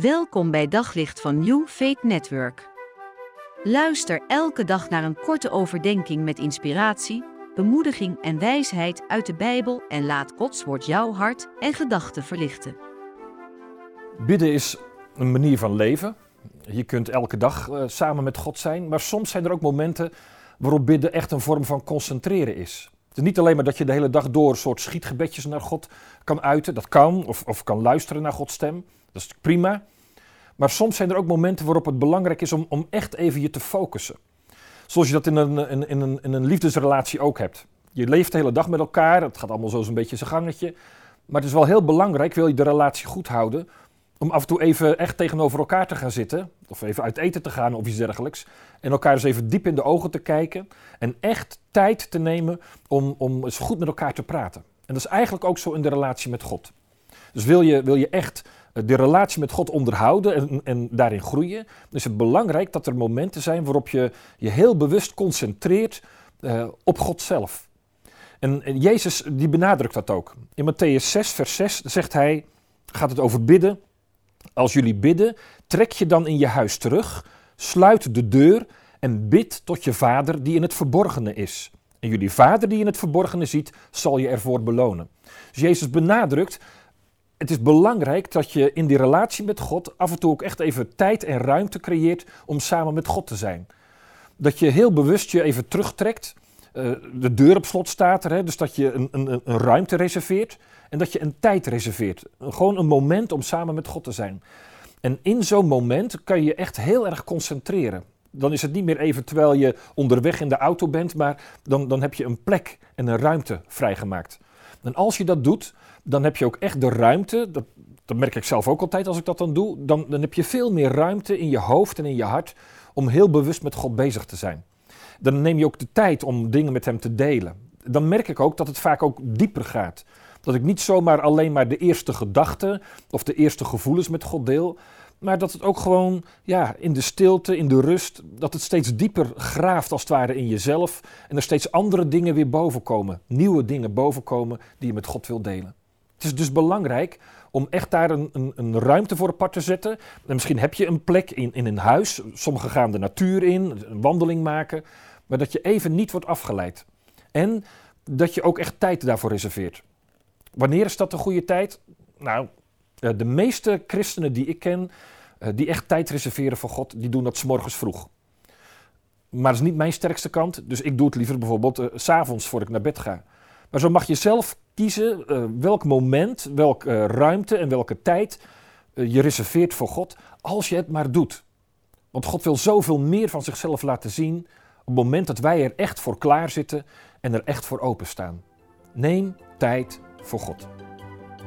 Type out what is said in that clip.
Welkom bij Daglicht van New Faith Network. Luister elke dag naar een korte overdenking met inspiratie, bemoediging en wijsheid uit de Bijbel en laat Gods woord jouw hart en gedachten verlichten. Bidden is een manier van leven. Je kunt elke dag uh, samen met God zijn, maar soms zijn er ook momenten waarop bidden echt een vorm van concentreren is. Het is niet alleen maar dat je de hele dag door een soort schietgebedjes naar God kan uiten, dat kan, of, of kan luisteren naar Gods stem. Dat is prima. Maar soms zijn er ook momenten waarop het belangrijk is om, om echt even je te focussen. Zoals je dat in een, in, in, een, in een liefdesrelatie ook hebt. Je leeft de hele dag met elkaar, het gaat allemaal zo een beetje zijn gangetje. Maar het is wel heel belangrijk, wil je de relatie goed houden, om af en toe even echt tegenover elkaar te gaan zitten. Of even uit eten te gaan of iets dergelijks. En elkaar eens even diep in de ogen te kijken. En echt tijd te nemen om, om eens goed met elkaar te praten. En dat is eigenlijk ook zo in de relatie met God. Dus wil je, wil je echt de relatie met God onderhouden en, en daarin groeien, is het belangrijk dat er momenten zijn waarop je je heel bewust concentreert uh, op God zelf. En, en, Jezus die benadrukt dat ook. In Matthäus 6, vers 6 zegt hij, gaat het over bidden. Als jullie bidden, trek je dan in je huis terug, sluit de deur en bid tot je vader die in het verborgene is. En jullie vader die in het verborgene ziet, zal je ervoor belonen. Dus Jezus benadrukt het is belangrijk dat je in die relatie met God af en toe ook echt even tijd en ruimte creëert om samen met God te zijn. Dat je heel bewust je even terugtrekt. Uh, de deur op slot staat er, dus dat je een, een, een ruimte reserveert. En dat je een tijd reserveert. Gewoon een moment om samen met God te zijn. En in zo'n moment kan je je echt heel erg concentreren. Dan is het niet meer even terwijl je onderweg in de auto bent, maar dan, dan heb je een plek en een ruimte vrijgemaakt. En als je dat doet, dan heb je ook echt de ruimte, dat, dat merk ik zelf ook altijd als ik dat dan doe, dan, dan heb je veel meer ruimte in je hoofd en in je hart om heel bewust met God bezig te zijn. Dan neem je ook de tijd om dingen met Hem te delen. Dan merk ik ook dat het vaak ook dieper gaat. Dat ik niet zomaar alleen maar de eerste gedachten of de eerste gevoelens met God deel, maar dat het ook gewoon ja, in de stilte, in de rust, dat het steeds dieper graaft als het ware in jezelf en er steeds andere dingen weer bovenkomen, nieuwe dingen bovenkomen die je met God wil delen. Het is dus belangrijk om echt daar een, een, een, ruimte voor apart te zetten. En misschien heb je een plek in, in een huis. Sommigen gaan de natuur in, een wandeling maken. Maar dat je even niet wordt afgeleid. En dat je ook echt tijd daarvoor reserveert. Wanneer is dat een goede tijd? Nou, eh, de meeste christenen die ik ken, eh, die echt tijd reserveren voor God, die doen dat s morgens vroeg. Maar dat is niet mijn sterkste kant. Dus ik doe het liever bijvoorbeeld uh, s s'avonds voor ik naar bed ga. Maar zo mag je zelf kiezen welk moment, welke ruimte en welke tijd je reserveert voor God, als je het maar doet. Want God wil zoveel meer van zichzelf laten zien op het moment dat wij er echt voor klaar zitten en er echt voor openstaan. Neem tijd voor God.